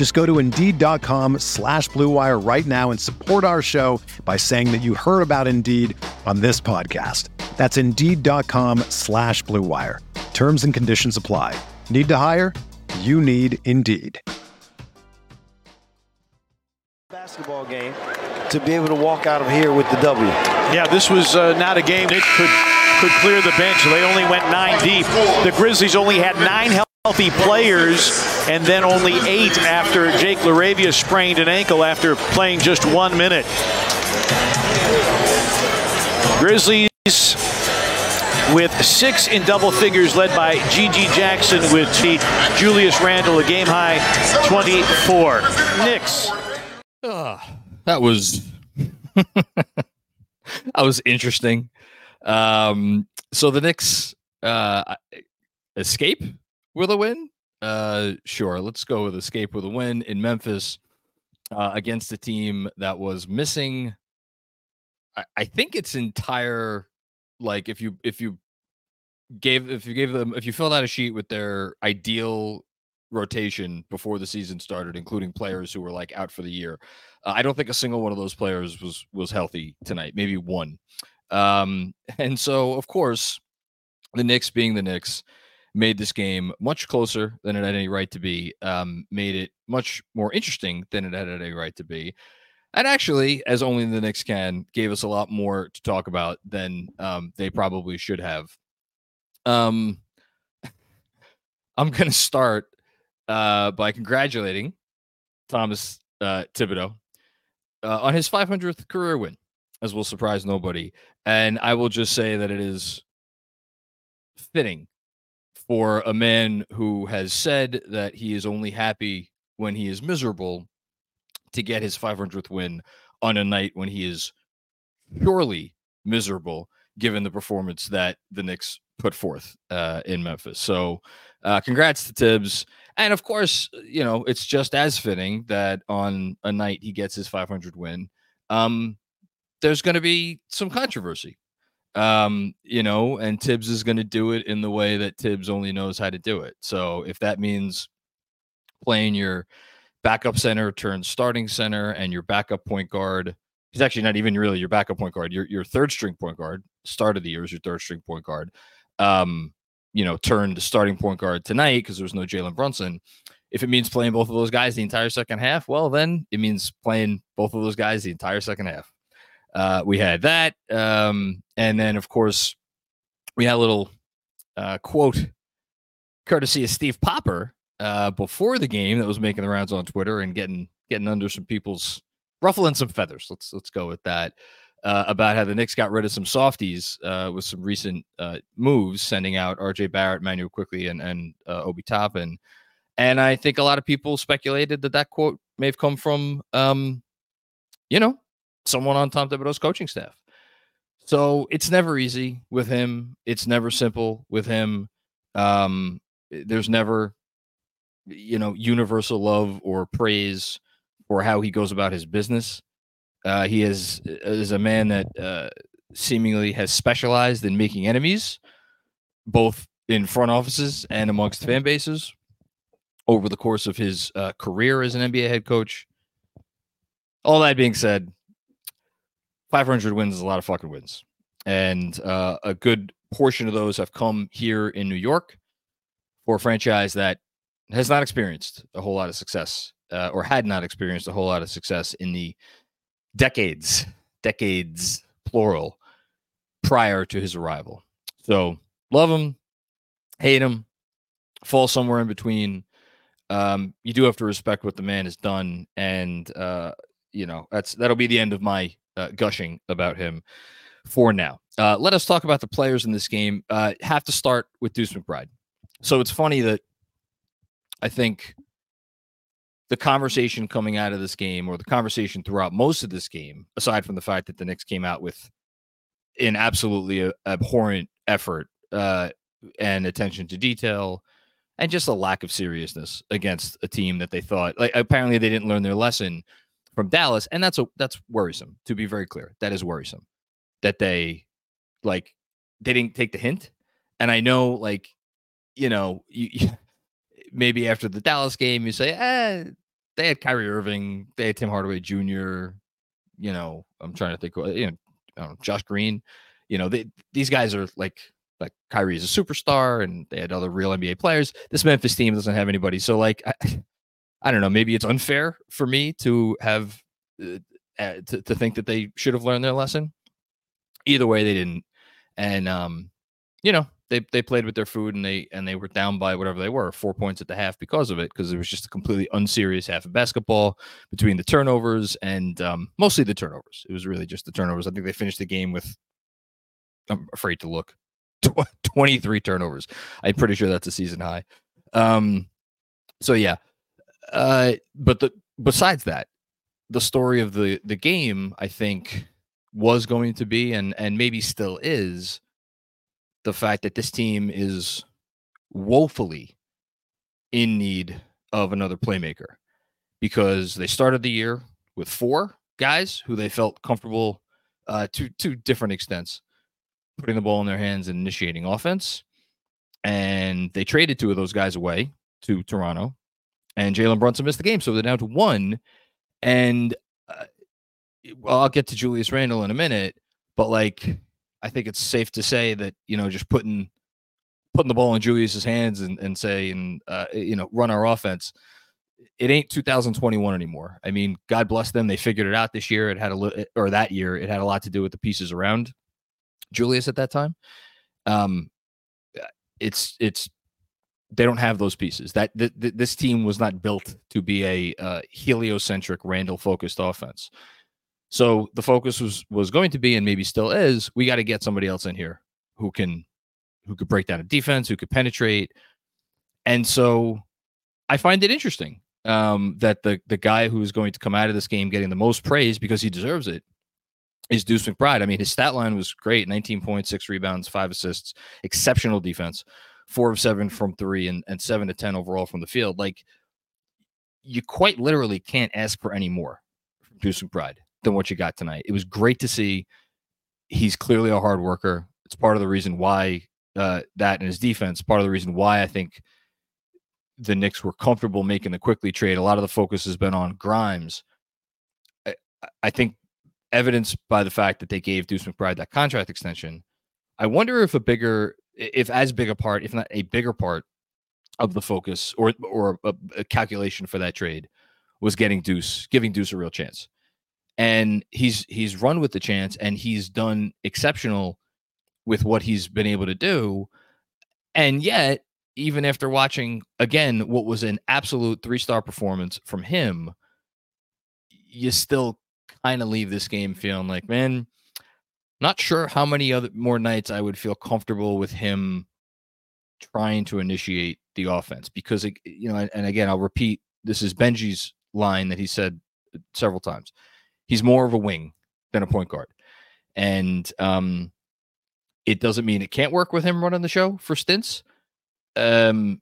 Just go to Indeed.com slash BlueWire right now and support our show by saying that you heard about Indeed on this podcast. That's Indeed.com slash BlueWire. Terms and conditions apply. Need to hire? You need Indeed. Basketball game to be able to walk out of here with the W. Yeah, this was uh, not a game that could could clear the bench. They only went nine deep. The Grizzlies only had nine healthy players, and then only eight after Jake LaRavia sprained an ankle after playing just one minute. Grizzlies with six in double figures, led by G.G. Jackson with Julius Randle, a game high 24. Knicks. Uh, that was that was interesting. Um, so the Knicks uh, escape with a win. Uh, sure, let's go with escape with a win in Memphis uh, against a team that was missing. I, I think its entire like if you if you gave if you gave them if you filled out a sheet with their ideal rotation before the season started, including players who were like out for the year. Uh, I don't think a single one of those players was was healthy tonight. Maybe one. Um, and so, of course, the Knicks, being the Knicks, made this game much closer than it had any right to be. Um, made it much more interesting than it had any right to be. And actually, as only the Knicks can, gave us a lot more to talk about than um, they probably should have. Um, I'm going to start uh, by congratulating Thomas uh, Thibodeau uh, on his 500th career win, as will surprise nobody. And I will just say that it is fitting for a man who has said that he is only happy when he is miserable to get his 500th win on a night when he is surely miserable given the performance that the Knicks put forth uh, in Memphis. So, uh, congrats to Thibs. And of course, you know, it's just as fitting that on a night he gets his 500 win, um, there's going to be some controversy. Um, you know, and Thibs is going to do it in the way that Thibs only knows how to do it. So if that means playing your backup center turns starting center and your backup point guard, he's actually not even really your backup point guard, your your third string point guard, start of the year is your third string point guard. Um, you know, turned starting point guard tonight because there was no Jalen Brunson. If it means playing both of those guys the entire second half, well, then it means playing both of those guys the entire second half. Uh, we had that. Um, and then, of course, we had a little uh, quote courtesy of Steve Popper uh, before the game that was making the rounds on Twitter and getting getting under some people's ruffling some feathers. Let's let's go with that uh, about how the Knicks got rid of some softies uh, with some recent uh, moves, sending out R.J. Barrett, Manuel Quickley, and and uh, Obi Toppin. And I think a lot of people speculated that that quote may have come from, um, you know, someone on Tom Thibodeau's coaching staff. So it's never easy with him. It's never simple with him. Um, there's never, you know, universal love or praise for how he goes about his business. Uh, he is is a man that uh, seemingly has specialized in making enemies, both in front offices and amongst fan bases, over the course of his uh, career as an NBA head coach. All that being said, 500 wins is a lot of fucking wins, and uh, a good portion of those have come here in New York for a franchise that has not experienced a whole lot of success, uh, or had not experienced a whole lot of success in the decades, decades plural, prior to his arrival. So love him, hate him, fall somewhere in between. Um, you do have to respect what the man has done, and uh, you know that's that'll be the end of my uh, gushing about him for now. Uh, let us talk about the players in this game. Uh, have to start with Deuce McBride. So it's funny that I think the conversation coming out of this game, or the conversation throughout most of this game, aside from the fact that the Knicks came out with an absolutely abhorrent effort uh, and attention to detail, and just a lack of seriousness against a team that they thought like apparently they didn't learn their lesson from Dallas, and that's a that's worrisome. To be very clear, that is worrisome that they like they didn't take the hint. And I know, like, you know, you, maybe after the Dallas game, you say, eh, they had Kyrie Irving, they had Tim Hardaway Jr. You know, I'm trying to think, you know, know Josh Green. You know, they, these guys are like like Kyrie is a superstar, and they had other real NBA players. This Memphis team doesn't have anybody, so like, I, I don't know. Maybe it's unfair for me to have uh, uh to, to think that they should have learned their lesson. Either way, they didn't, and um, you know, they they played with their food and they and they were down by whatever they were, four points at the half because of it, because it was just a completely unserious half of basketball between the turnovers and um, mostly the turnovers. It was really just the turnovers. I think they finished the game with. I'm afraid to look. 23 turnovers. I'm pretty sure that's a season high. Um, so yeah. Uh, but the besides that, the story of the the game, I think, was going to be and and maybe still is the fact that this team is woefully in need of another playmaker because they started the year with four guys who they felt comfortable uh, to to different extents putting the ball in their hands and initiating offense. And they traded two of those guys away to Toronto, and Jalen Brunson missed the game, so they're down to one. And uh, well, I'll get to Julius Randle in a minute, but like I think it's safe to say that you know just putting putting the ball in Julius's hands and and saying uh, you know run our offense. It ain't 2021 anymore. I mean, God bless them. They figured it out this year. It had a little, or that year, it had a lot to do with the pieces around Julius at that time. Um, it's it's they don't have those pieces. That th- th- this team was not built to be a uh, heliocentric Randle focused offense. So the focus was was going to be, and maybe still is, we got to get somebody else in here who can who could break down a defense, who could penetrate. And so I find it interesting um, that the the guy who's going to come out of this game getting the most praise because he deserves it is Deuce McBride. I mean, his stat line was great 19 points, six rebounds, five assists, exceptional defense, four of seven from three, and, and seven to 10 overall from the field. Like, you quite literally can't ask for any more from Deuce McBride than what you got tonight. It was great to see. He's clearly a hard worker. It's part of the reason why uh, that and his defense, part of the reason why I think the Knicks were comfortable making the Quickley trade. A lot of the focus has been on Grimes. I, I think evidenced by the fact that they gave Deuce McBride that contract extension. I wonder if a bigger, if as big a part, if not a bigger part of the focus or or a, a calculation for that trade was getting Deuce, giving Deuce a real chance. And he's he's run with the chance and he's done exceptional with what he's been able to do. And yet, even after watching again what was an absolute three-star performance from him, you still kind of leave this game feeling like, man, not sure how many other more nights I would feel comfortable with him trying to initiate the offense because it, you know, and again, I'll repeat, this is Benji's line that he said several times. He's more of a wing than a point guard, and um, it doesn't mean it can't work with him running the show for stints. Um,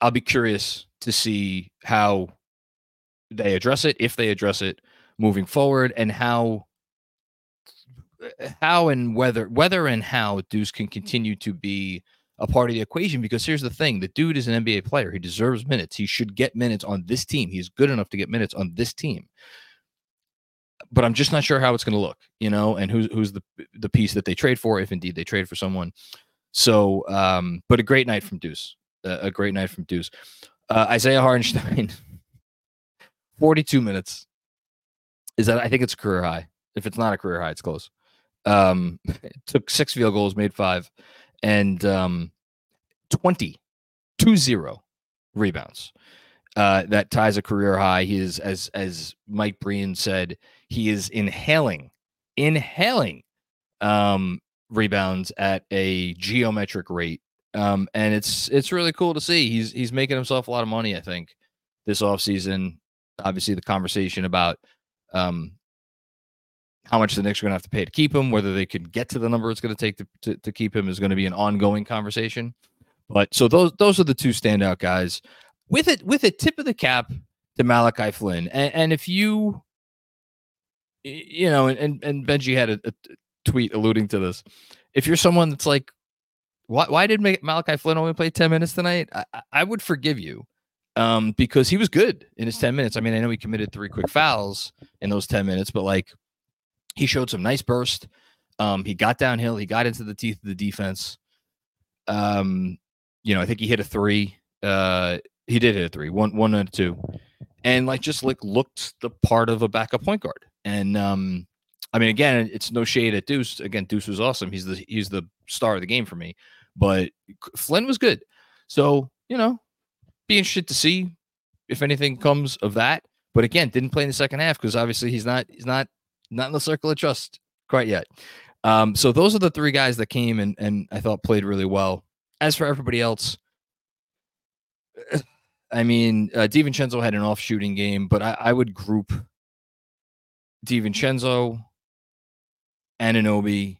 I'll be curious to see how they address it, if they address it, moving forward and how how and whether whether and how Deuce can continue to be a part of the equation because here's the thing the dude is an NBA player he deserves minutes he should get minutes on this team he's good enough to get minutes on this team. But I'm just not sure how it's going to look you know and who's who's the the piece that they trade for if indeed they trade for someone. So um but a great night from Deuce uh, a great night from Deuce. Uh, Isaiah Hartenstein 42 minutes. Is that I think it's career high. If it's not a career high, it's close. Um, took six field goals, made five, and um, 20, 2-0 rebounds. Uh, that ties a career high. He is, as as Mike Breen said, he is inhaling, inhaling um, rebounds at a geometric rate. Um, and it's it's really cool to see. He's he's making himself a lot of money, I think, this offseason. Obviously, the conversation about um, how much the Knicks are going to have to pay to keep him, whether they could get to the number it's going to take to, to, to keep him, is going to be an ongoing conversation. But so those those are the two standout guys. With it, with a tip of the cap to Malachi Flynn, and, and if you, you know, and and Benji had a, a tweet alluding to this. If you're someone that's like, why why did Malachi Flynn only play ten minutes tonight? I, I would forgive you um, because he was good in his 10 minutes. I mean, I know he committed three quick fouls in those 10 minutes, but like he showed some nice burst. Um, he got downhill, he got into the teeth of the defense. Um, you know, I think he hit a three. Uh, he did hit a three, one, one and two, and like just like looked the part of a backup point guard. And um, I mean, again, it's no shade at Deuce. Again, Deuce was awesome. He's the he's the star of the game for me. But Flynn was good. So you know, be interested to see if anything comes of that. But again, didn't play in the second half because obviously he's not he's not not in the circle of trust quite yet. Um, so those are the three guys that came and and I thought played really well. As for everybody else, I mean, uh, DiVincenzo had an off shooting game, but I, I would group DiVincenzo, Anunoby,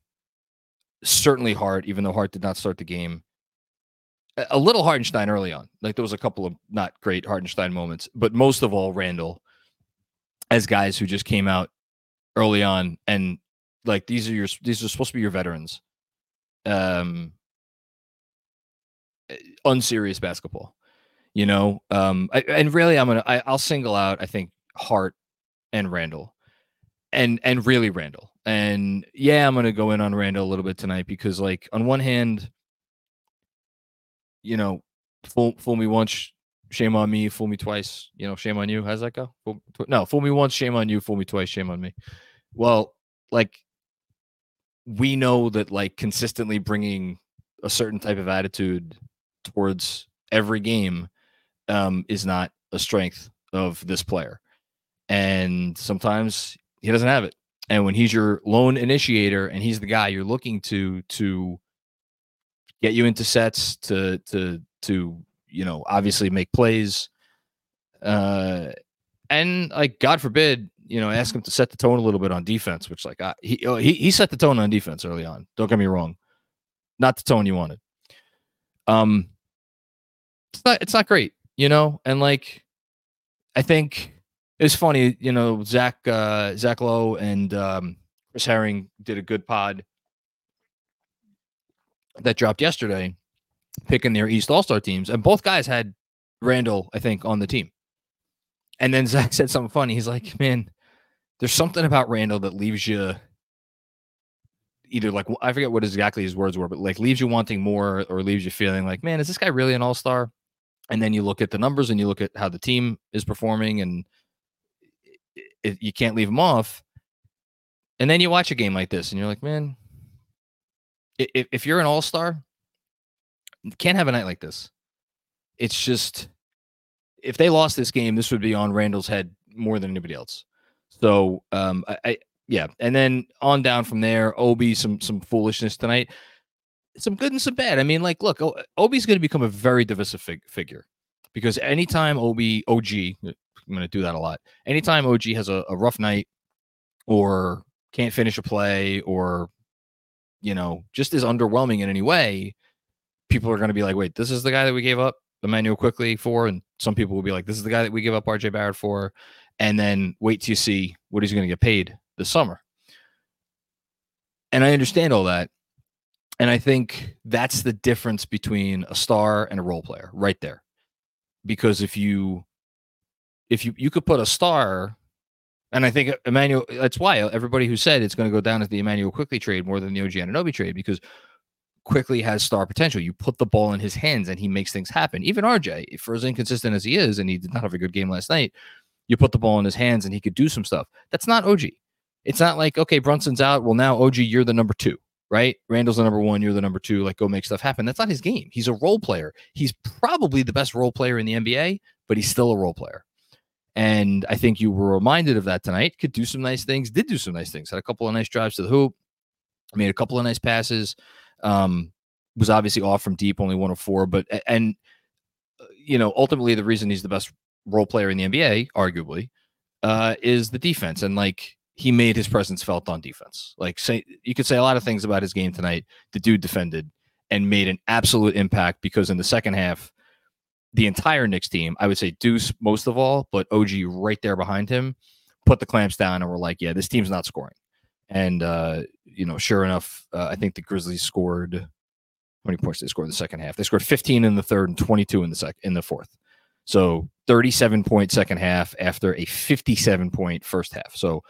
certainly Hart, even though Hart did not start the game, a little Hartenstein early on. Like there was a couple of not great Hartenstein moments, but most of all Randle as guys who just came out early on and like these are your these are supposed to be your veterans. Um eh, unserious basketball. You know, um I, and really I'm going to I'll single out I think Hart and Randle, And and really Randle. And yeah, I'm to go in on Randle a little bit tonight because like on one hand you know, fool fool me once, shame on me. Fool me twice, you know, shame on you. How's that go? Fool, tw- no, fool me once, shame on you. Fool me twice, shame on me. Well, like we know that like consistently bringing a certain type of attitude towards every game um, is not a strength of this player, and sometimes he doesn't have it. And when he's your lone initiator and he's the guy you're looking to to get you into sets to to to you know obviously make plays uh and like god forbid you know ask him to set the tone a little bit on defense which like I, he, oh, he he set the tone on defense early on don't get me wrong not the tone you wanted um it's not it's not great you know and like i think it's funny you know zach uh zach lowe and um chris herring did a good pod that dropped yesterday, picking their East All Star teams, and both guys had Randle, I think, on the team. And then Zach said something funny. He's like, "Man, there's something about Randle that leaves you either like I forget what exactly his words were, but like leaves you wanting more or leaves you feeling like, man, is this guy really an all star? And then you look at the numbers and you look at how the team is performing, and it, it, you can't leave him off. And then you watch a game like this, and you're like, man, if, if you're an all star, can't have a night like this. It's just if they lost this game, this would be on Randle's head more than anybody else. So um, I, I yeah, and then on down from there, Obi some some foolishness tonight, some good and some bad. I mean, like, look, Obi's going to become a very divisive fig- figure because anytime Obi OG, I'm going to do that a lot. Anytime OG has a, a rough night or can't finish a play or you know, just is underwhelming in any way, people are going to be like, wait, this is the guy that we gave up Immanuel Quickley for. And some people will be like, this is the guy that we give up RJ Barrett for. And then wait till you see what he's going to get paid this summer. And I understand all that. And I think that's the difference between a star and a role player right there. Because if you if you you could put a star and I think Immanuel that's why everybody who said it's going to go down as the Immanuel Quickley trade more than the OG Anunoby trade because Quickley has star potential. You put the ball in his hands and he makes things happen. Even RJ, for as inconsistent as he is, and he did not have a good game last night, you put the ball in his hands and he could do some stuff. That's not OG. It's not like, okay, Brunson's out. Well, now OG, you're the number two. right? Randle's the number one, you're the number two. Like, go make stuff happen. That's not his game. He's a role player. He's probably the best role player in the NBA, but he's still a role player. And I think you were reminded of that tonight. Could do some nice things. Did do some nice things. Had a couple of nice drives to the hoop. Made a couple of nice passes. Um, was obviously off from deep, only one of four. But and uh, you know, ultimately, the reason he's the best role player in the NBA, arguably, uh, is the defense. And like he made his presence felt on defense. Like say you could say a lot of things about his game tonight. The dude defended and made an absolute impact because in the second half, the entire Knicks team, I would say Deuce most of all, but OG right there behind him, put the clamps down and were like, yeah, this team's not scoring. And uh, you know, sure enough, uh, I think the Grizzlies scored how many points they scored in the second half? They scored 15 in the third and 22 in the sec in the fourth. So 37 point second half after a 57 point first half. So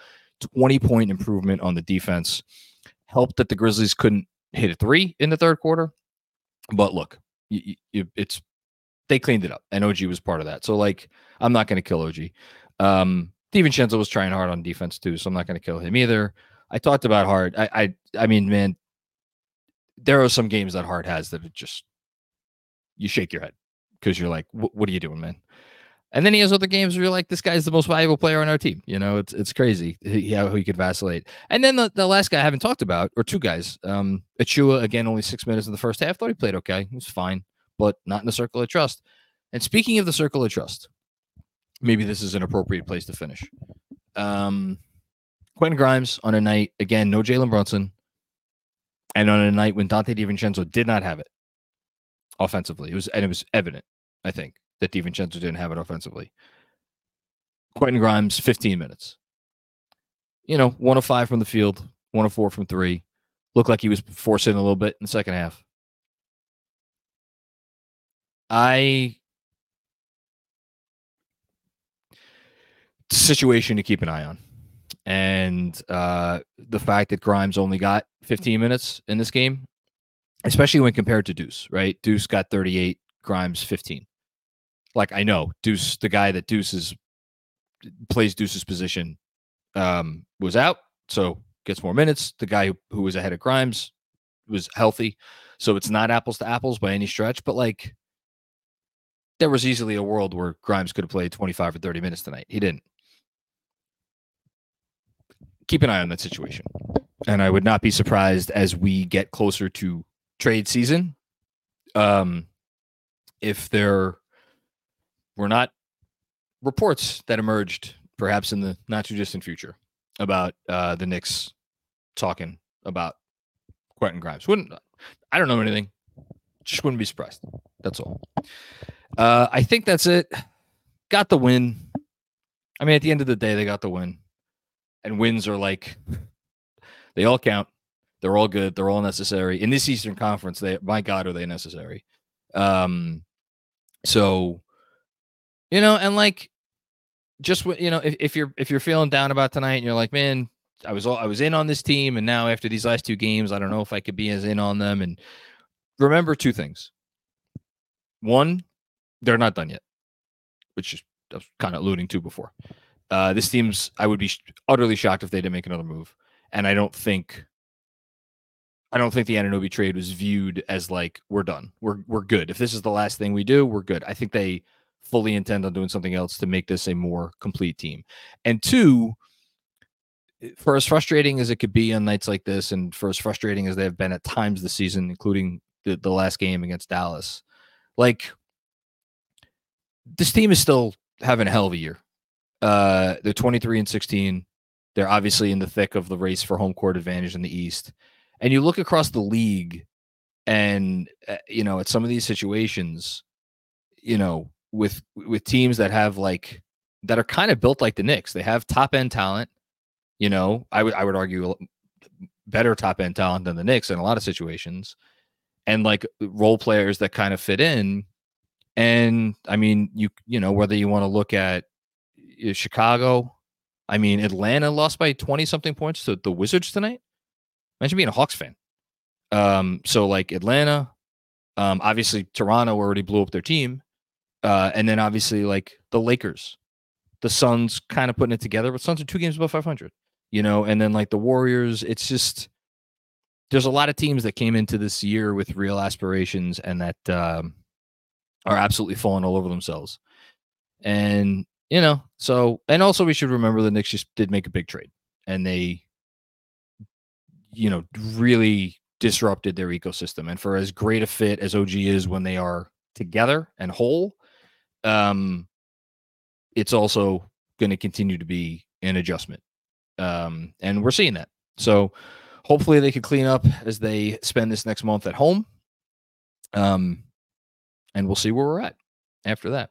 20 point improvement on the defense. Helped that the Grizzlies couldn't hit a three in the third quarter. But look, you, you, it's they cleaned it up, and OG was part of that. So like, I'm not going to kill OG. Um, DiVincenzo was trying hard on defense too, so I'm not going to kill him either. I talked about Hart. I, I, I mean, man, there are some games that Hart has that just you shake your head because you're like, what are you doing, man? And then he has other games where you're like, this guy's the most valuable player on our team. You know, it's it's crazy how he could vacillate. And then the, the last guy I haven't talked about, or two guys, um, Achiuwa, again, only six minutes in the first half. Thought he played okay. He was fine, but not in the circle of trust. And speaking of the circle of trust, maybe this is an appropriate place to finish. Um, Quentin Grimes on a night, again, no Jalen Brunson. And on a night when Donte DiVincenzo did not have it offensively. It was and it was evident, I think, that DiVincenzo didn't have it offensively. Quentin Grimes, 15 minutes. You know, one of five from the field, one of four from three. Looked like he was forcing a little bit in the second half. I situation to keep an eye on. And uh, the fact that Grimes only got 15 minutes in this game, especially when compared to Deuce, right? Deuce got 38, Grimes 15 like I know Deuce, the guy that Deuce is plays Deuce's position, um, was out, so gets more minutes. The guy who, who was ahead of Grimes was healthy, so it's not apples to apples by any stretch. But like, there was easily a world where Grimes could have played 25 or 30 minutes tonight. He didn't. Keep an eye on that situation, and I would not be surprised as we get closer to trade season. Um, if there were not reports that emerged, perhaps in the not too distant future, about uh, the Knicks talking about Quentin Grimes. Wouldn't I don't know anything. Just wouldn't be surprised. That's all. Uh, I think that's it. Got the win. I mean, at the end of the day, they got the win. And wins are like they all count. They're all good. They're all necessary. In this Eastern Conference, they my God, are they necessary? Um, so you know, and like just you know, if, if you're if you're feeling down about tonight and you're like, man, I was all, I was in on this team, and now after these last two games, I don't know if I could be as in on them. And remember two things. One, they're not done yet, which is I was kind of alluding to before. Uh, this team's I would be utterly shocked if they didn't make another move, and I don't think I don't think the Anunoby trade was viewed as like we're done, we're we're good. If this is the last thing we do, we're good. I think they fully intend on doing something else to make this a more complete team. And two, for as frustrating as it could be on nights like this, and for as frustrating as they have been at times this season, including the, the last game against Dallas, like this team is still having a hell of a year. Uh, they're 23 and 16. They're obviously in the thick of the race for home court advantage in the East. And you look across the league, and uh, you know, at some of these situations, you know, with with teams that have like that are kind of built like the Knicks. They have top end talent. You know, I would I would argue better top end talent than the Knicks in a lot of situations, and like role players that kind of fit in. And I mean, you you know whether you want to look at uh, Chicago, I mean Atlanta lost by twenty something points to the Wizards tonight. Imagine being a Hawks fan. Um, so like Atlanta, um, obviously Toronto already blew up their team. Uh, and then obviously like the Lakers, the Suns kind of putting it together, but Suns are two games above 500, you know, and then like the Warriors, it's just there's a lot of teams that came into this year with real aspirations and that um, are absolutely falling all over themselves. And you know, so and also we should remember the Knicks just did make a big trade, and they, you know, really disrupted their ecosystem. And for as great a fit as OG is when they are together and whole, um, it's also going to continue to be an adjustment. Um, and we're seeing that. So hopefully they can clean up as they spend this next month at home. Um, and we'll see where we're at after that.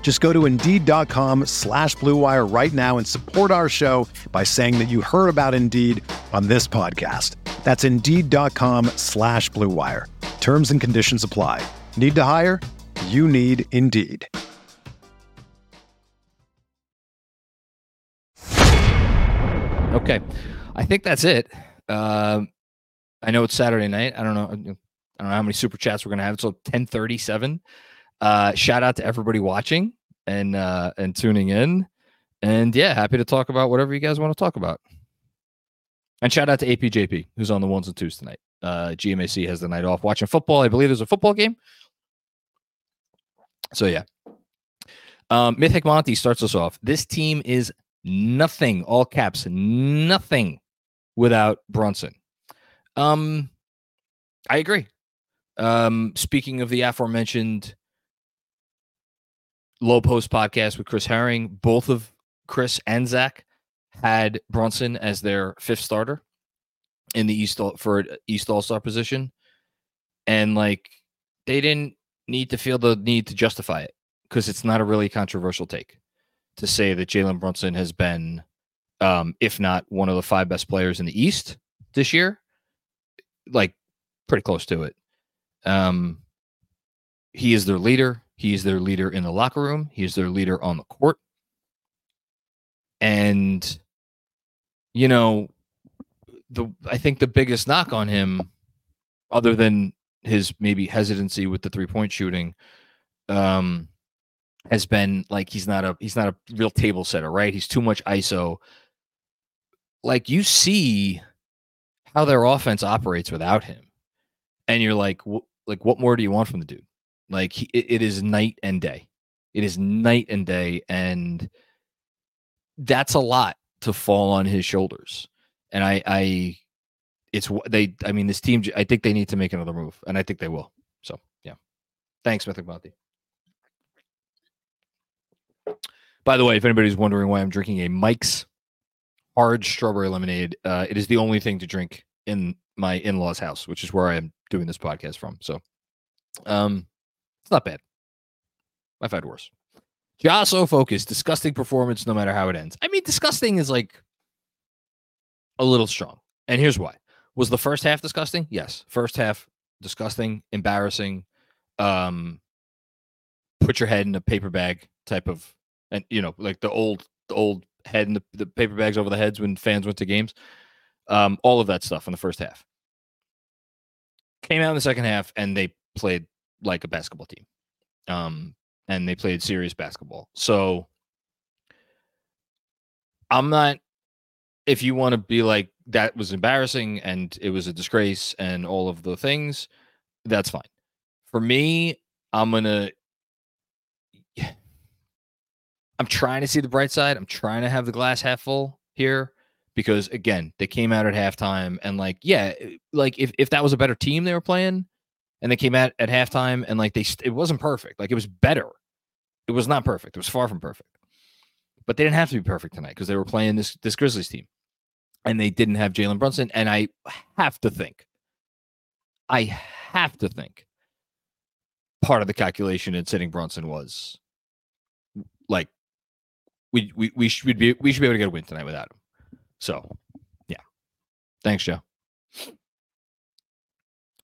Just go to Indeed.com slash BlueWire right now and support our show by saying that you heard about Indeed on this podcast. That's Indeed.com slash BlueWire. Terms and conditions apply. Need to hire? You need Indeed. Okay. I think that's it. Uh, I know it's Saturday night. I don't know. I don't know how many super chats we're gonna have. It's 1037. Uh, shout out to everybody watching and uh, and tuning in. And yeah, happy to talk about whatever you guys want to talk about. And shout out to APJP, who's on the ones and twos tonight. Uh, GMAC has the night off watching football. I believe there's a football game. So yeah. Um, Mythic Monty starts us off. This team is nothing, all caps, nothing without Brunson. Um, I agree. Um, speaking of the aforementioned Lowe Post podcast with Chris Herring, both of Chris and Zach had Brunson as their fifth starter in the East for East All Star position, and like they didn't need to feel the need to justify it because it's not a really controversial take to say that Jalen Brunson has been, um, if not one of the five best players in the East this year, like pretty close to it. Um, he is their leader. He is their leader in the locker room. He is their leader on the court. And, you know, the I think the biggest knock on him, other than his maybe hesitancy with the three point shooting, um, has been like he's not a he's not a real table setter, right? He's too much ISO. Like you see how their offense operates without him, and you're like, wh- like what more do you want from the dude? Like it is night and day. It is night and day, and that's a lot to fall on his shoulders. And I, I, it's they. I mean, this team. I think they need to make another move, and I think they will. So yeah, thanks, Mythic Monty. By the way, if anybody's wondering why I'm drinking a Mike's hard strawberry lemonade, uh, it is the only thing to drink in my in-laws' house, which is where I am doing this podcast from. So, um, it's not bad. I've had worse. Ja so focused, disgusting performance no matter how it ends. I mean, disgusting is like a little strong. And here's why. Was the first half disgusting? Yes. First half disgusting, embarrassing. Um put your head in a paper bag type of and you know, like the old the old head in the, the paper bags over the heads when fans went to games. Um, all of that stuff in the first half. Came out in the second half and they played like a basketball team. Um, and they played serious basketball. So I'm not if you want to be like that was embarrassing and it was a disgrace and all of the things, that's fine. For me, I'm gonna I'm trying to see the bright side. I'm trying to have the glass half full here because again, they came out at halftime and like, yeah, like if, if that was a better team they were playing, and they came out at halftime and like they it wasn't perfect. Like it was better. It was not perfect. It was far from perfect. But they didn't have to be perfect tonight because they were playing this this Grizzlies team, and they didn't have Jalen Brunson. And I have to think, I have to think, part of the calculation in sitting Brunson was like we we we should be we should be able to get a win tonight without him. So yeah, thanks, Joe.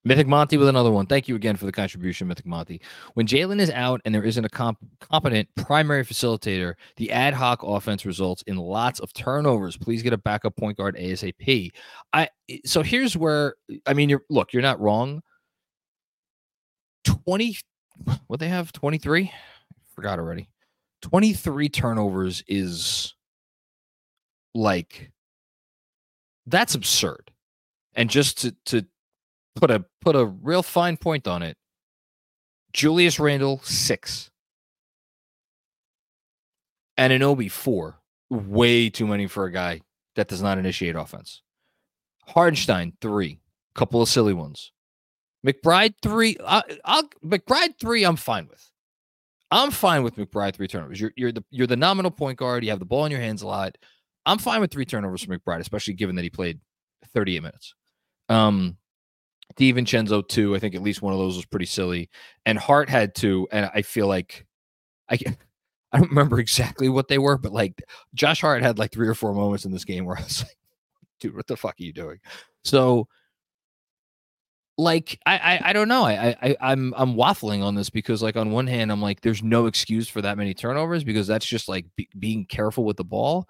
Mythic Monty with another one. Thank you again for the contribution, Mythic Monty. When Jalen is out and there isn't a comp- competent primary facilitator, the ad hoc offense results in lots of turnovers. Please get a backup point guard ASAP. I so here's where I mean, you're look, you're not wrong. Twenty, what they have twenty three, forgot already. Twenty three turnovers is like that's absurd. And just to to put a put a real fine point on it. Julius Randle six, Anunoby four. Way too many for a guy that does not initiate offense. Hartenstein three, couple of silly ones. McBride three. Uh, I'll McBride three. I'm fine with. I'm fine with McBride three turnovers. You're you're the you're the nominal point guard. You have the ball in your hands a lot. I'm fine with three turnovers for McBride, especially given that he played 38 minutes. Um, DiVincenzo two. I think at least one of those was pretty silly. And Hart had two, and I feel like I I don't remember exactly what they were, but like Josh Hart had like three or four moments in this game where I was like, dude, what the fuck are you doing? So like I, I I, don't know. I, I I'm I'm waffling on this because like on one hand I'm like there's no excuse for that many turnovers because that's just like be, being careful with the ball.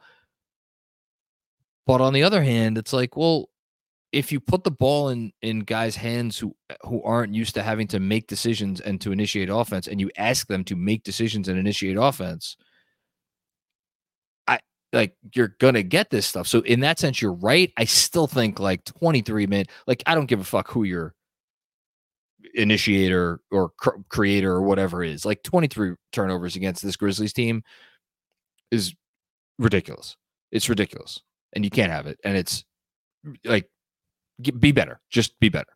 But on the other hand, it's like well if you put the ball in in guys' hands who who aren't used to having to make decisions and to initiate offense, and you ask them to make decisions and initiate offense, I like you're gonna get this stuff. So in that sense, you're right. I still think like 23 minute, like I don't give a fuck who your initiator or cr- creator or whatever is. Like 23 turnovers against this Grizzlies team is ridiculous. It's ridiculous, and you can't have it. And it's like be better. Just be better.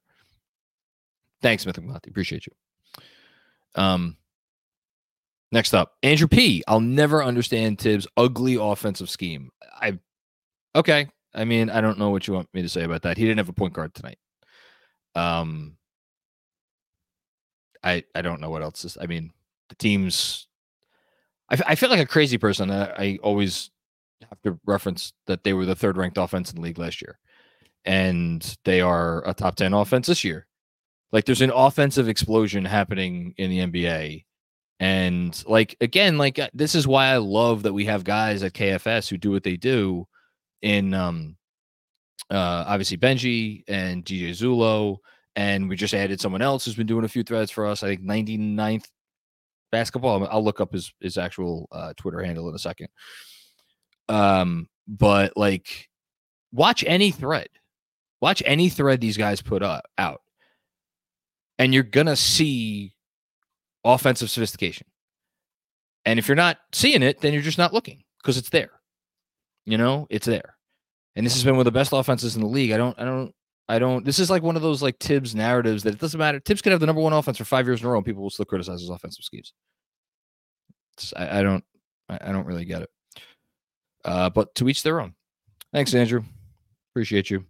Thanks, Smith and Appreciate you. Um, next up, Andrew P. I'll never understand Thibs' ugly offensive scheme. I okay. I mean, I don't know what you want me to say about that. He didn't have a point guard tonight. Um, I I don't know what else. Is, I mean, the teams. I, I feel like a crazy person. I, I always have to reference that they were the third ranked offense in the league last year and they are a top 10 offense this year. Like there's an offensive explosion happening in the NBA. And like again, like uh, this is why I love that we have guys at KFS who do what they do in um uh obviously Benji and DJ Zulo and we just added someone else who's been doing a few threads for us. I think 99th basketball. I'll look up his his actual uh, Twitter handle in a second. Um, but like, watch any thread. Watch any thread these guys put up, out, and you're gonna see offensive sophistication. And if you're not seeing it, then you're just not looking because it's there. You know, it's there. And this has been one of the best offenses in the league. I don't, I don't, I don't. This is like one of those like Thibs narratives that it doesn't matter. Thibs could have the number one offense for five years in a row, and people will still criticize his offensive schemes. I, I, don't, I, I, don't really get it. Uh, but to each their own. Thanks, Andrew. Appreciate you.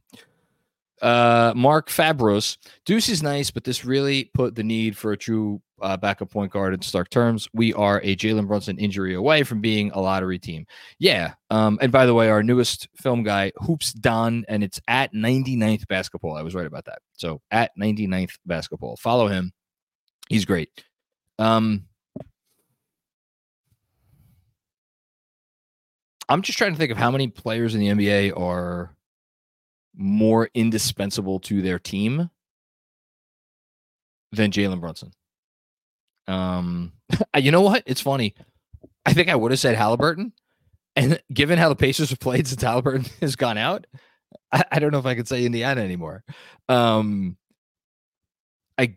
Uh, Mark Fabros, Deuce is nice, but this really put the need for a true uh, backup point guard in stark terms. We are a Jalen Brunson injury away from being a lottery team. Yeah. Um, and by the way, our newest film guy, Hoops Don, and it's at 99th basketball. I was right about that. So at 99th basketball. Follow him. He's great. Um, I'm just trying to think of how many players in the NBA are more indispensable to their team than Jalen Brunson. Um, you know what? It's funny. I think I would have said Halliburton, and given how the Pacers have played since Halliburton has gone out, I, I don't know if I could say Indiana anymore. Um, I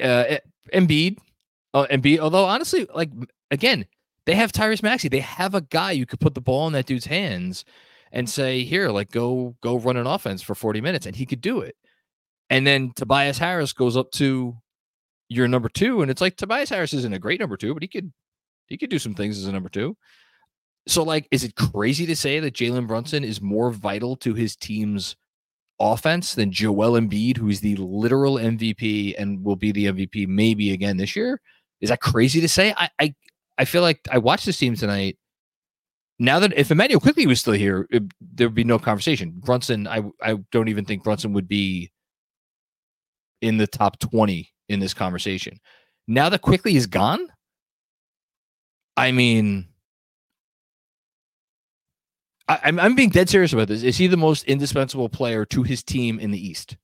uh, Embiid, uh, Embiid. Although honestly, like again, they have Tyrese Maxey. They have a guy you could put the ball in that dude's hands and say, here, like go go run an offense for 40 minutes. And he could do it. And then Tobias Harris goes up to your number two, and it's like Tobias Harris isn't a great number two, but he could he could do some things as a number two. So, like, is it crazy to say that Jalen Brunson is more vital to his team's offense than Joel Embiid, who is the literal MVP and will be the MVP maybe again this year? Is that crazy to say? I I, I feel like I watched this team tonight. Now that if Immanuel Quickley was still here, it, there would be no conversation. Brunson, I I don't even think Brunson would be in the top twenty in this conversation. Now that Quickley is gone, I mean, I, am I'm being dead serious about this. Is he the most indispensable player to his team in the East,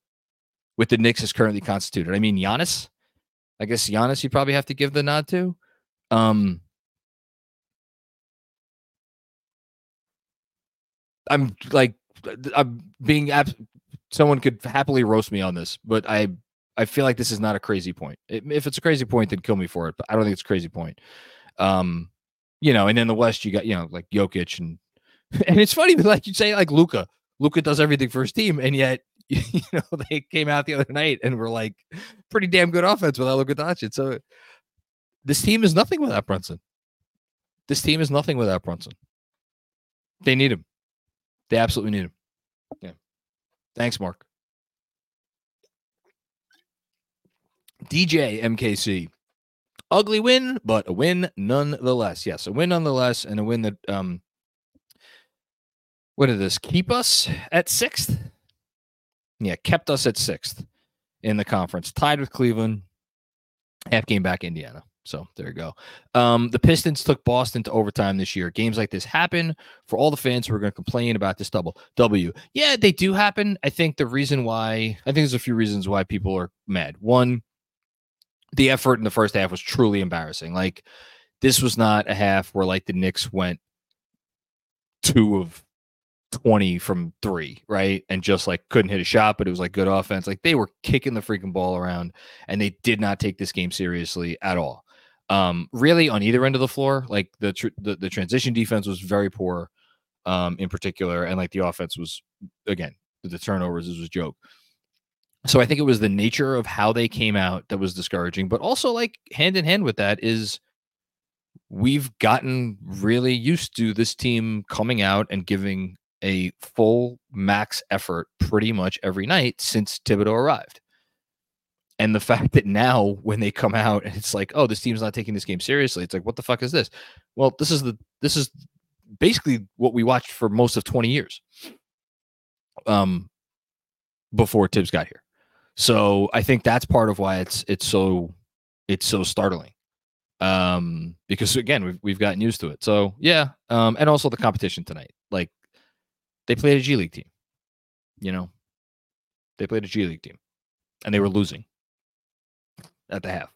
with the Knicks as currently constituted? I mean, Giannis. I guess Giannis, you probably have to give the nod to. Um, I'm like, I'm being. Someone could happily roast me on this, but I, I feel like this is not a crazy point. If it's a crazy point, then kill me for it. But I don't think it's a crazy point. Um, you know, and in the West, you got you know like Jokic and and it's funny, like you say, like Luka, Luka does everything for his team, and yet you know they came out the other night and were like pretty damn good offense without Luka Doncic. So this team is nothing without Brunson. This team is nothing without Brunson. They need him. They absolutely need him. Yeah. Thanks, Mark. DJ MKC. Ugly win, but a win nonetheless. Yes, a win nonetheless, and a win that um what did this keep us at sixth? Yeah, kept us at sixth in the conference, tied with Cleveland, half game back Indiana. So there you go. Um, the Pistons took Boston to overtime this year. Games like this happen for all the fans who are going to complain about this double W. Yeah, they do happen. I think the reason why I think there's a few reasons why people are mad. One, the effort in the first half was truly embarrassing. Like this was not a half where like the Knicks went two of 20 from three, right? And just like couldn't hit a shot, but it was like good offense. Like they were kicking the freaking ball around and they did not take this game seriously at all. Um, really on either end of the floor, like the, tr- the, the transition defense was very poor, um, in particular, and like the offense was again the turnovers was a joke. So I think it was the nature of how they came out that was discouraging, but also like hand in hand with that is we've gotten really used to this team coming out and giving a full max effort pretty much every night since Thibodeau arrived. And the fact that now when they come out and it's like, oh, this team's not taking this game seriously, it's like, what the fuck is this? Well, this is the this is basically what we watched for most of 20 years. Um before Thibs got here. So I think that's part of why it's it's so it's so startling. Um, because again, we've we've gotten used to it. So yeah, um, and also the competition tonight. Like they played a G League team. You know, they played a G League team, and they were losing at the half.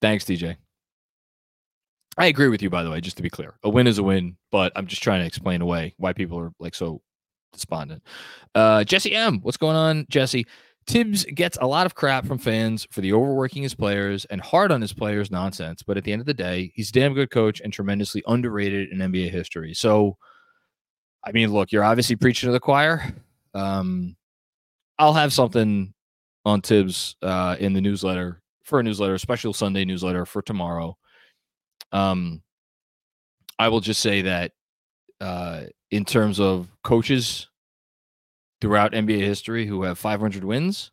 Thanks, DJ. I agree with you, by the way, just to be clear. A win is a win, but I'm just trying to explain away why people are like so despondent. Uh, Jesse M, what's going on, Jesse? Thibs gets a lot of crap from fans for the overworking his players and hard on his players nonsense, but at the end of the day, he's a damn good coach and tremendously underrated in NBA history. So I mean, look, you're obviously preaching to the choir. Um, I'll have something on Thibs uh, in the newsletter for a newsletter, a special Sunday newsletter for tomorrow. Um, I will just say that uh, in terms of coaches throughout NBA history who have 500 wins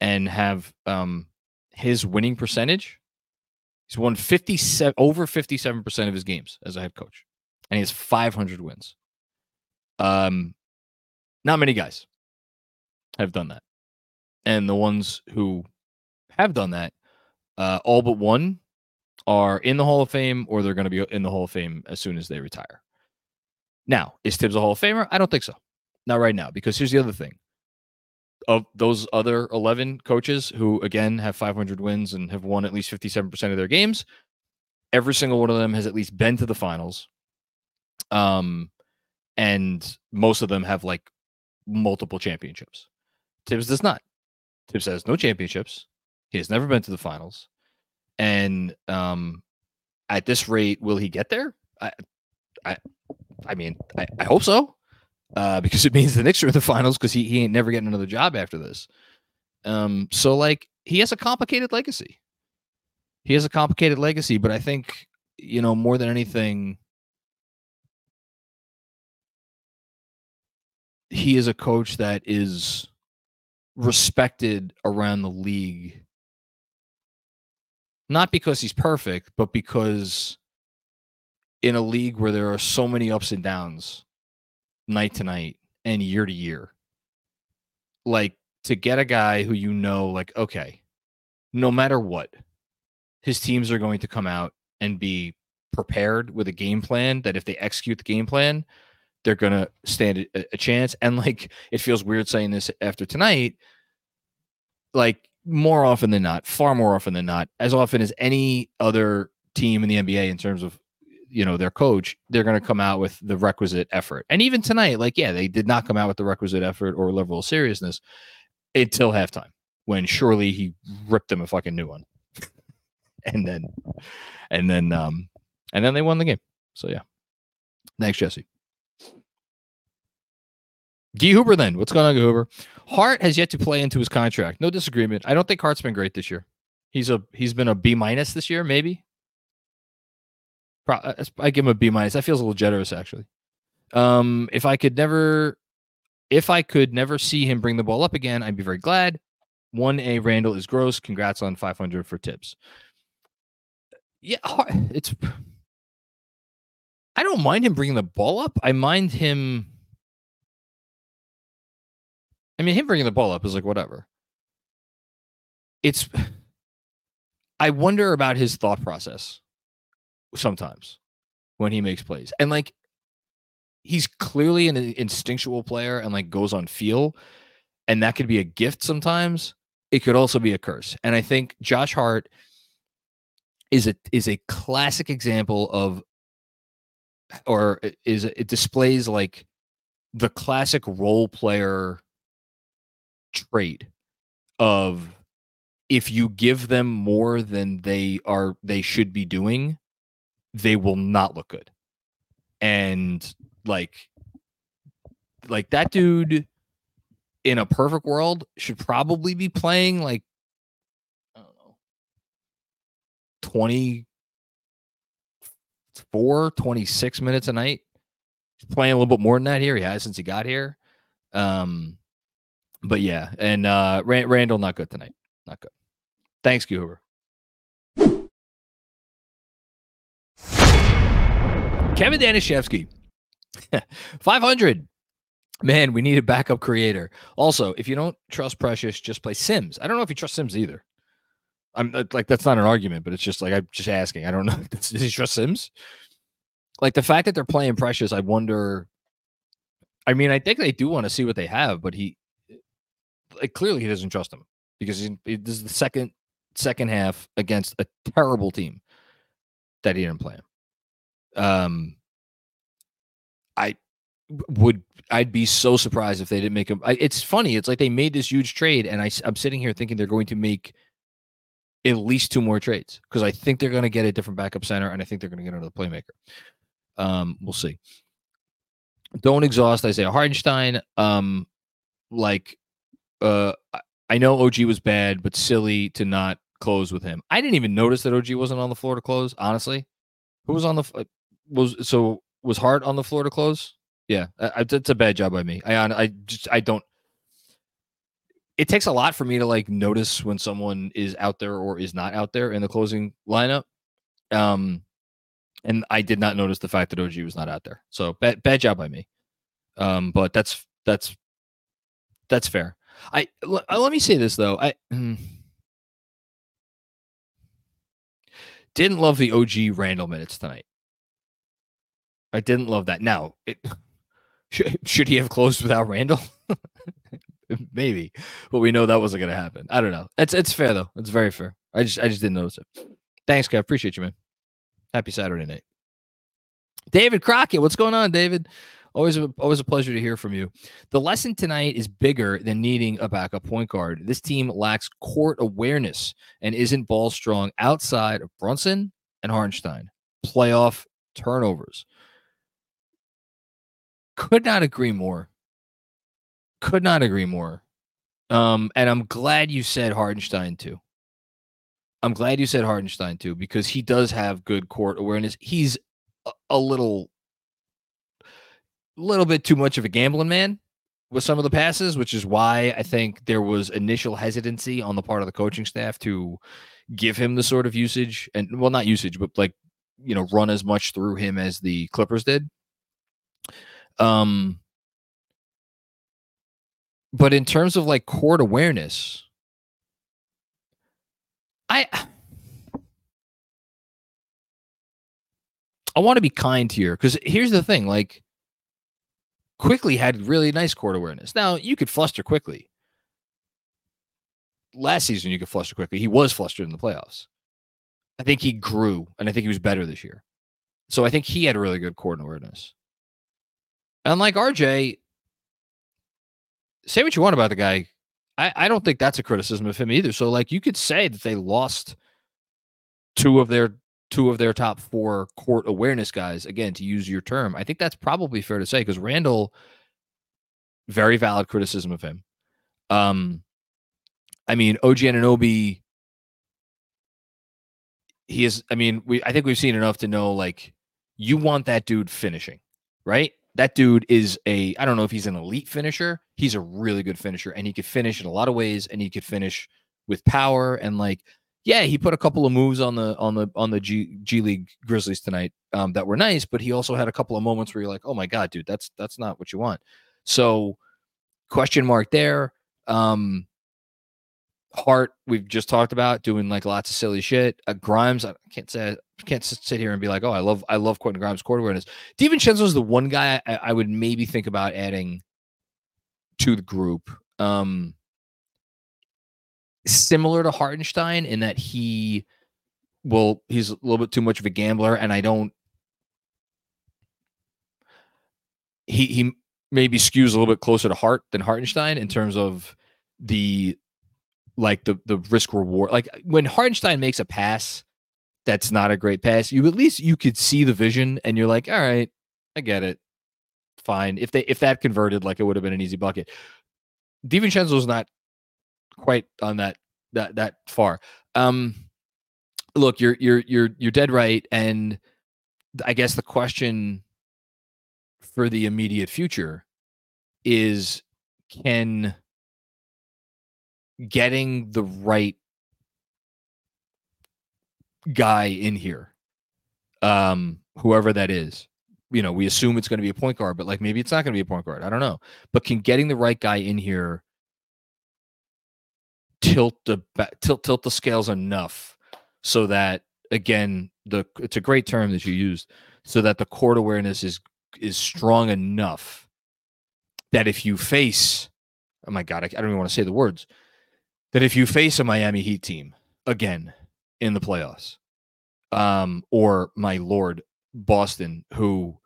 and have um, his winning percentage, he's won 57 over 57% of his games as a head coach, and he has 500 wins. Um, not many guys have done that, and the ones who have done that, uh, all but one, are in the Hall of Fame or they're going to be in the Hall of Fame as soon as they retire. Now, is Thibs a Hall of Famer? I don't think so. Not right now, because here's the other thing. Of those other 11 coaches who, again, have 500 wins and have won at least 57% of their games, every single one of them has at least been to the finals. Um, and most of them have like multiple championships. Thibs does not. Thibs has no championships. He has never been to the finals, and um, at this rate, will he get there? I, I, I mean, I, I hope so, uh, because it means the Knicks are in the finals because he, he ain't never getting another job after this. Um, so like he has a complicated legacy. He has a complicated legacy, but I think you know more than anything, he is a coach that is respected around the league. Not because he's perfect, but because in a league where there are so many ups and downs night to night and year to year, like to get a guy who you know, like, okay, no matter what, his teams are going to come out and be prepared with a game plan that if they execute the game plan, they're going to stand a, a, chance. And like, it feels weird saying this after tonight. Like, more often than not, far more often than not, as often as any other team in the NBA in terms of you know their coach, they're going to come out with the requisite effort. And even tonight, like yeah, they did not come out with the requisite effort or level of seriousness until halftime when surely he ripped them a fucking new one. and then and then um and then they won the game. So yeah. Thanks, Jesse. Guy Huber, then. What's going on, Huber? Hart has yet to play into his contract. No disagreement. I don't think Hart's been great this year. He's a he's been a B minus this year, maybe. Uh, I give him a B minus. That feels a little generous, actually. Um, if I could never, if I could never see him bring the ball up again, I'd be very glad. One A Randle is gross. Congrats on 500 for Thibs. Yeah, it's. I don't mind him bringing the ball up. I mind him I mean, him bringing the ball up is like whatever. It's. I wonder about his thought process sometimes when he makes plays, and like he's clearly an instinctual player and like goes on feel, and that could be a gift sometimes. It could also be a curse, and I think Josh Hart is a is a classic example of or is it displays like the classic role player trait of if you give them more than they are they should be doing, they will not look good. And like like that dude in a perfect world should probably be playing like I don't know 24 26 minutes a night. He's playing a little bit more than that here. He has since he got here. Um but yeah, and uh Rand- Randle not good tonight. Not good. Thanks, Huber. Kevin Danishevsky. 500. Man, we need a backup creator. Also, if you don't trust Precious, just play Sims. I don't know if you trust Sims either. I'm uh, like that's not an argument, but it's just like I'm just asking. I don't know. Does he trust Sims? Like the fact that they're playing Precious, I wonder. I mean, I think they do want to see what they have, but he like, clearly he doesn't trust him because he, this is the second second half against a terrible team that he didn't play him. Um, I would I'd be so surprised if they didn't make him. I, it's funny. It's like they made this huge trade, and I, I'm sitting here thinking they're going to make at least two more trades because I think they're going to get a different backup center, and I think they're going to get another playmaker. Um, we'll see. Don't exhaust Isaiah Hartenstein. Um, like uh, I know OG was bad, but silly to not close with him. I didn't even notice that OG wasn't on the floor to close. Honestly, who was on the uh, was so was Hart on the floor to close? Yeah, I, it's a bad job by me. I I just I don't. It takes a lot for me to like notice when someone is out there or is not out there in the closing lineup. Um, and I did not notice the fact that OG was not out there. So bad bad job by me. Um, but that's that's that's fair. I l- uh, let me say this though. I mm, didn't love the OG Randle minutes tonight. I didn't love that. Now, it, should, should he have closed without Randle? Maybe, but we know that wasn't going to happen. I don't know. It's it's fair though. It's very fair. I just I just didn't notice it. Thanks, Kev. Appreciate you, man. Happy Saturday night. David Crockett, what's going on, David? Always a, always a pleasure to hear from you. The lesson tonight is bigger than needing a backup point guard. This team lacks court awareness and isn't ball strong outside of Brunson and Hartenstein. Playoff turnovers. Could not agree more. Could not agree more. Um, and I'm glad you said Hartenstein too. I'm glad you said Hartenstein too because he does have good court awareness. He's a, a little, little bit too much of a gambling man with some of the passes, which is why I think there was initial hesitancy on the part of the coaching staff to give him the sort of usage and well, not usage, but like you know, run as much through him as the Clippers did. Um, but in terms of like court awareness, I I want to be kind here because here's the thing: like, Quickley had really nice court awareness. Now you could fluster Quickley. Last season, you could fluster Quickley. He was flustered in the playoffs. I think he grew, and I think he was better this year. So I think he had a really good court awareness. Unlike RJ, say what you want about the guy. I, I don't think that's a criticism of him either. So like you could say that they lost two of their two of their top four court awareness guys, again, to use your term. I think that's probably fair to say because Randle, very valid criticism of him. Um I mean, OG Anunoby, he is, I mean, we I think we've seen enough to know like you want that dude finishing, right? that dude is a I don't know if he's an elite finisher. He's a really good finisher and he could finish in a lot of ways and he could finish with power and like yeah, he put a couple of moves on the on the on the G, G League Grizzlies tonight um, that were nice, but he also had a couple of moments where you're like, "Oh my god, dude, that's that's not what you want." So, question mark there. Um, Hart, we've just talked about doing like lots of silly shit. Uh, Grimes, I can't say I can't sit here and be like, oh, I love I love Quentin Grimes court awareness. DiVincenzo is the one guy I, I, would maybe think about adding to the group. Um, similar to Hartenstein in that he well, he's a little bit too much of a gambler, and I don't. He he maybe skews a little bit closer to Hart than Hartenstein in terms of the like the the risk reward. Like when Hartenstein makes a pass that's not a great pass, you at least you could see the vision and you're like, all right, I get it. Fine. If they if that converted, like it would have been an easy bucket. DiVincenzo's not quite on that that that far. Um look, you're you're you're you're dead right. And I guess the question for the immediate future is can getting the right guy in here, um, whoever that is. You know, we assume it's going to be a point guard, but like maybe it's not going to be a point guard. I don't know. But can getting the right guy in here tilt the tilt tilt the scales enough so that again the it's a great term that you used so that the court awareness is is strong enough that if you face oh my god I, I don't even want to say the words that if you face a Miami Heat team again in the playoffs, um, or my lord Boston, who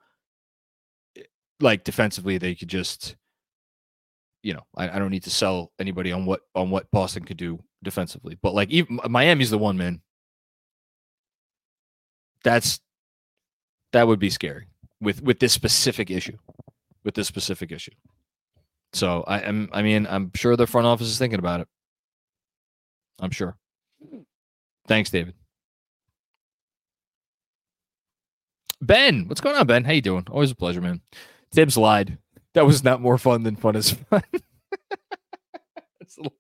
eh, like defensively they could just, you know, I, I don't need to sell anybody on what on what Boston could do defensively, but like even Miami's the one man. That's that would be scary with with this specific issue, with this specific issue. So I am. I mean, I'm sure the front office is thinking about it. I'm sure. Thanks, David. Ben, what's going on, Ben? How you doing? Always a pleasure, man. Thibs lied. That was not more fun than fun is fun. that's, the,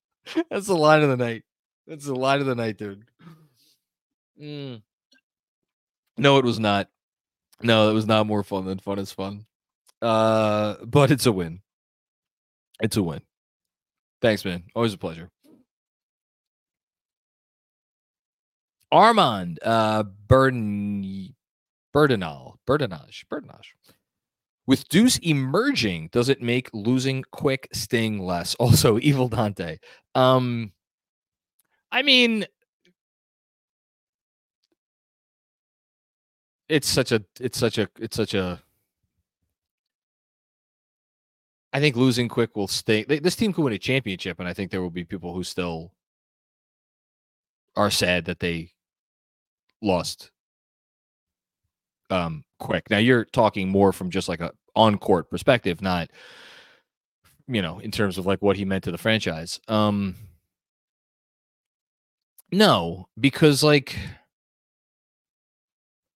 that's the line of the night. That's the line of the night, dude. Mm. No, it was not. No, it was not more fun than fun is fun. Uh, but it's a win. It's a win. Thanks, man. Always a pleasure. Armand uh, Burden Burdenal Burdenage Burdenage. With Deuce emerging, does it make losing quick sting less? Also, Evil Dante. Um, I mean, it's such a it's such a it's such a I think losing quick will stay. This team could win a championship, and I think there will be people who still are sad that they lost um quick. Now you're talking more from just like a on court perspective, not you know, in terms of like what he meant to the franchise. Um no, because like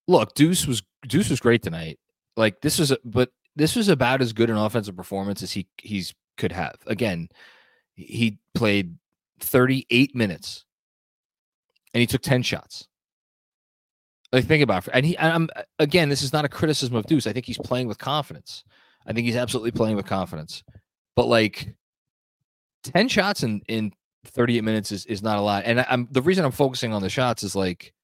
look, Deuce was Deuce was great tonight. Like this was a, but this was about as good an offensive performance as he he's could have. Again, he played 38 minutes and he took 10 shots. Like think about it. And he I'm again, this is not a criticism of Deuce. I think he's playing with confidence. I think he's absolutely playing with confidence. But like 10 shots in in 38 minutes is, is not a lot. And I, I'm the reason I'm focusing on the shots is like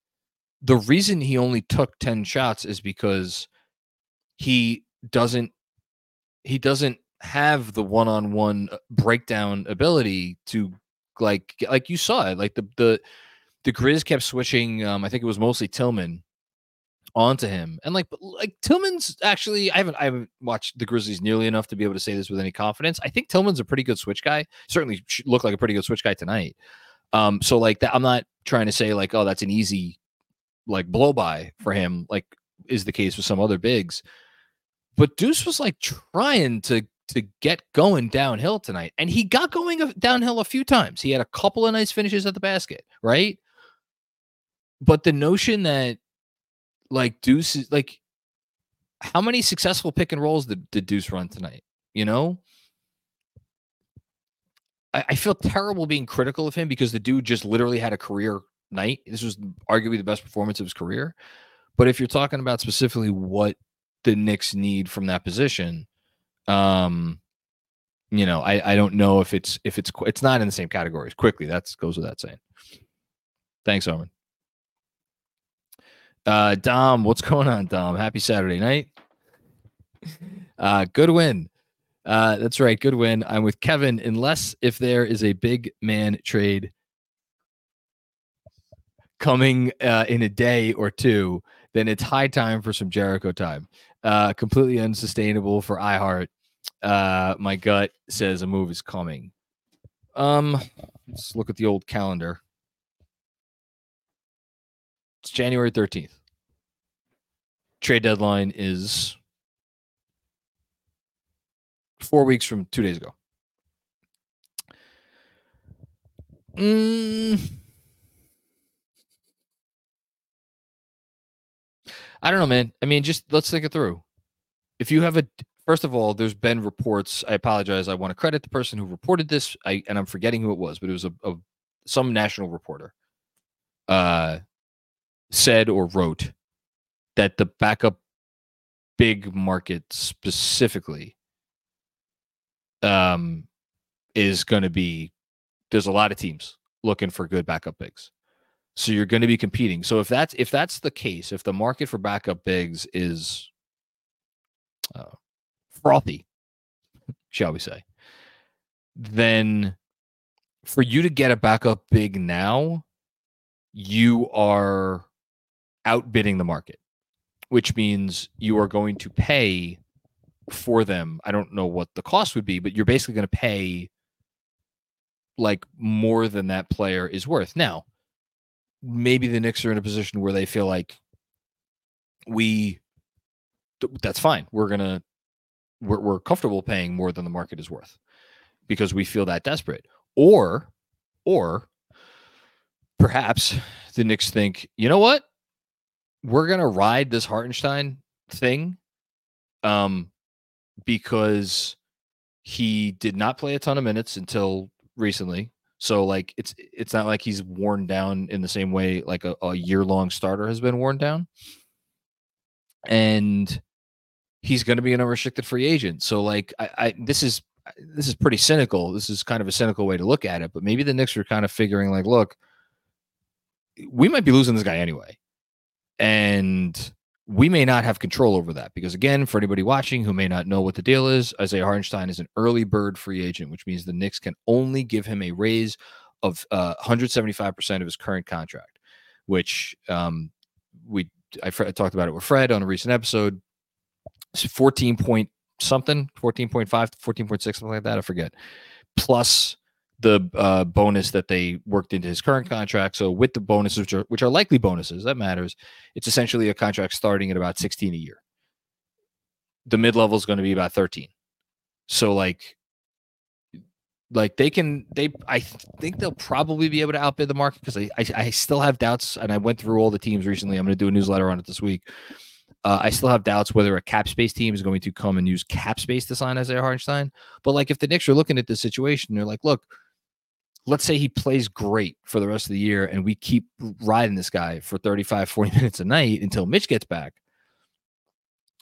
the reason he only took 10 shots is because he doesn't he doesn't have the one-on-one uh, breakdown ability to like like you saw it like the the the Grizz kept switching um I think it was mostly Tillman onto him. And like like Tillman's actually I haven't I haven't watched the Grizzlies nearly enough to be able to say this with any confidence. I think Tillman's a pretty good switch guy. Certainly looked like a pretty good switch guy tonight. Um so like that I'm not trying to say like oh that's an easy like blow by for him like is the case with some other bigs. But Deuce was like trying to to get going downhill tonight, and he got going downhill a few times. He had a couple of nice finishes at the basket, right? But the notion that like Deuce is like, how many successful pick and rolls did, did Deuce run tonight? You know, I, I feel terrible being critical of him because the dude just literally had a career night. This was arguably the best performance of his career. But if you're talking about specifically what the Knicks need from that position. Um, you know, I, I don't know if it's if it's it's not in the same categories. Quickley, that's goes without saying. Thanks, Owen. Uh, Dom, what's going on, Dom? Happy Saturday night. Uh, good win. Uh, that's right, good win. I'm with Kevin. Unless if there is a big man trade coming uh, in a day or two, then it's high time for some Jericho time. Uh, completely unsustainable for iHeart. Uh, my gut says a move is coming. Um, let's look at the old calendar. It's January 13th. Trade deadline is four weeks from two days ago. Mm, I don't know, man. I mean, just let's think it through. If you have a first of all, there's been reports. I apologize. I want to credit the person who reported this. I and I'm forgetting who it was, but it was a, a some national reporter. Uh, said or wrote that the backup big market specifically um is going to be there's a lot of teams looking for good backup bigs so you're going to be competing. So if that's if that's the case, if the market for backup bigs is uh, frothy, shall we say, then for you to get a backup big now, you are outbidding the market, which means you are going to pay for them. I don't know what the cost would be, but you're basically going to pay like more than that player is worth. Now, maybe the Knicks are in a position where they feel like we that's fine. We're gonna we're, we're comfortable paying more than the market is worth because we feel that desperate. Or or perhaps the Knicks think, you know what? We're gonna ride this Hartenstein thing um because he did not play a ton of minutes until recently so like it's it's not like he's worn down in the same way like a, a year long starter has been worn down. And he's going to be an unrestricted free agent. So like I, I this is this is pretty cynical. This is kind of a cynical way to look at it, but maybe the Knicks are kind of figuring like, look, we might be losing this guy anyway. And we may not have control over that because again for anybody watching who may not know what the deal is isaiah hartenstein is an early bird free agent which means the knicks can only give him a raise of uh, 175% of his current contract which um, we I, I talked about it with fred on a recent episode. It's 14 point something 14.5 14.6 something like that i forget plus the uh, bonus that they worked into his current contract. So with the bonuses, which are which are likely bonuses, that matters. It's essentially a contract starting at about 16 a year. The mid level is going to be about 13. So like Like they can, they I think they'll probably be able to outbid the market because I, I, I still have doubts, and I went through all the teams recently. I'm going to do a newsletter on it this week. Uh, I still have doubts whether a cap space team is going to come and use cap space to sign Isaiah Hartenstein. But like if the Knicks are looking at this situation, they're like, look, let's say he plays great for the rest of the year and we keep riding this guy for 35, 40 minutes a night until Mitch gets back.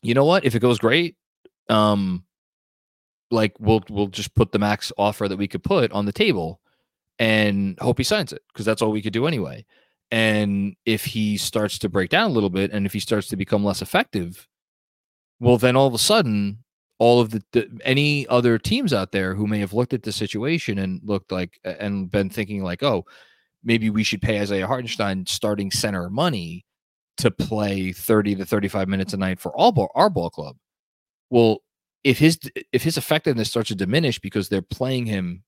You know what? If it goes great, um, like we'll we'll just put the max offer that we could put on the table and hope he signs it because that's all we could do anyway. And if he starts to break down a little bit and if he starts to become less effective, well, then all of a sudden, all of the, the any other teams out there who may have looked at the situation and looked like and been thinking like, oh, maybe we should pay Isaiah Hartenstein starting center money to play 30 to 35 minutes a night for all ball, our ball club. Well, if his if his effectiveness starts to diminish because they're playing him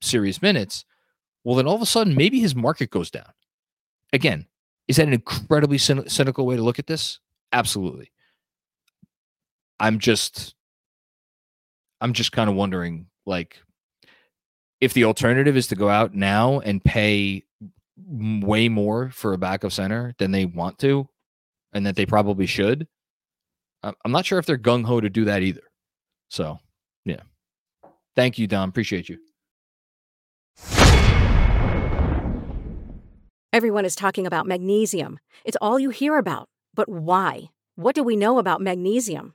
serious minutes, well, then all of a sudden maybe his market goes down. Again, is that an incredibly cynical way to look at this? Absolutely. I'm just, I'm just kind of wondering, like, if the alternative is to go out now and pay way more for a backup center than they want to, and that they probably should. I'm not sure if they're gung ho to do that either. So, yeah. Thank you, Don. Appreciate you. Everyone is talking about magnesium. It's all you hear about. But why? What do we know about magnesium?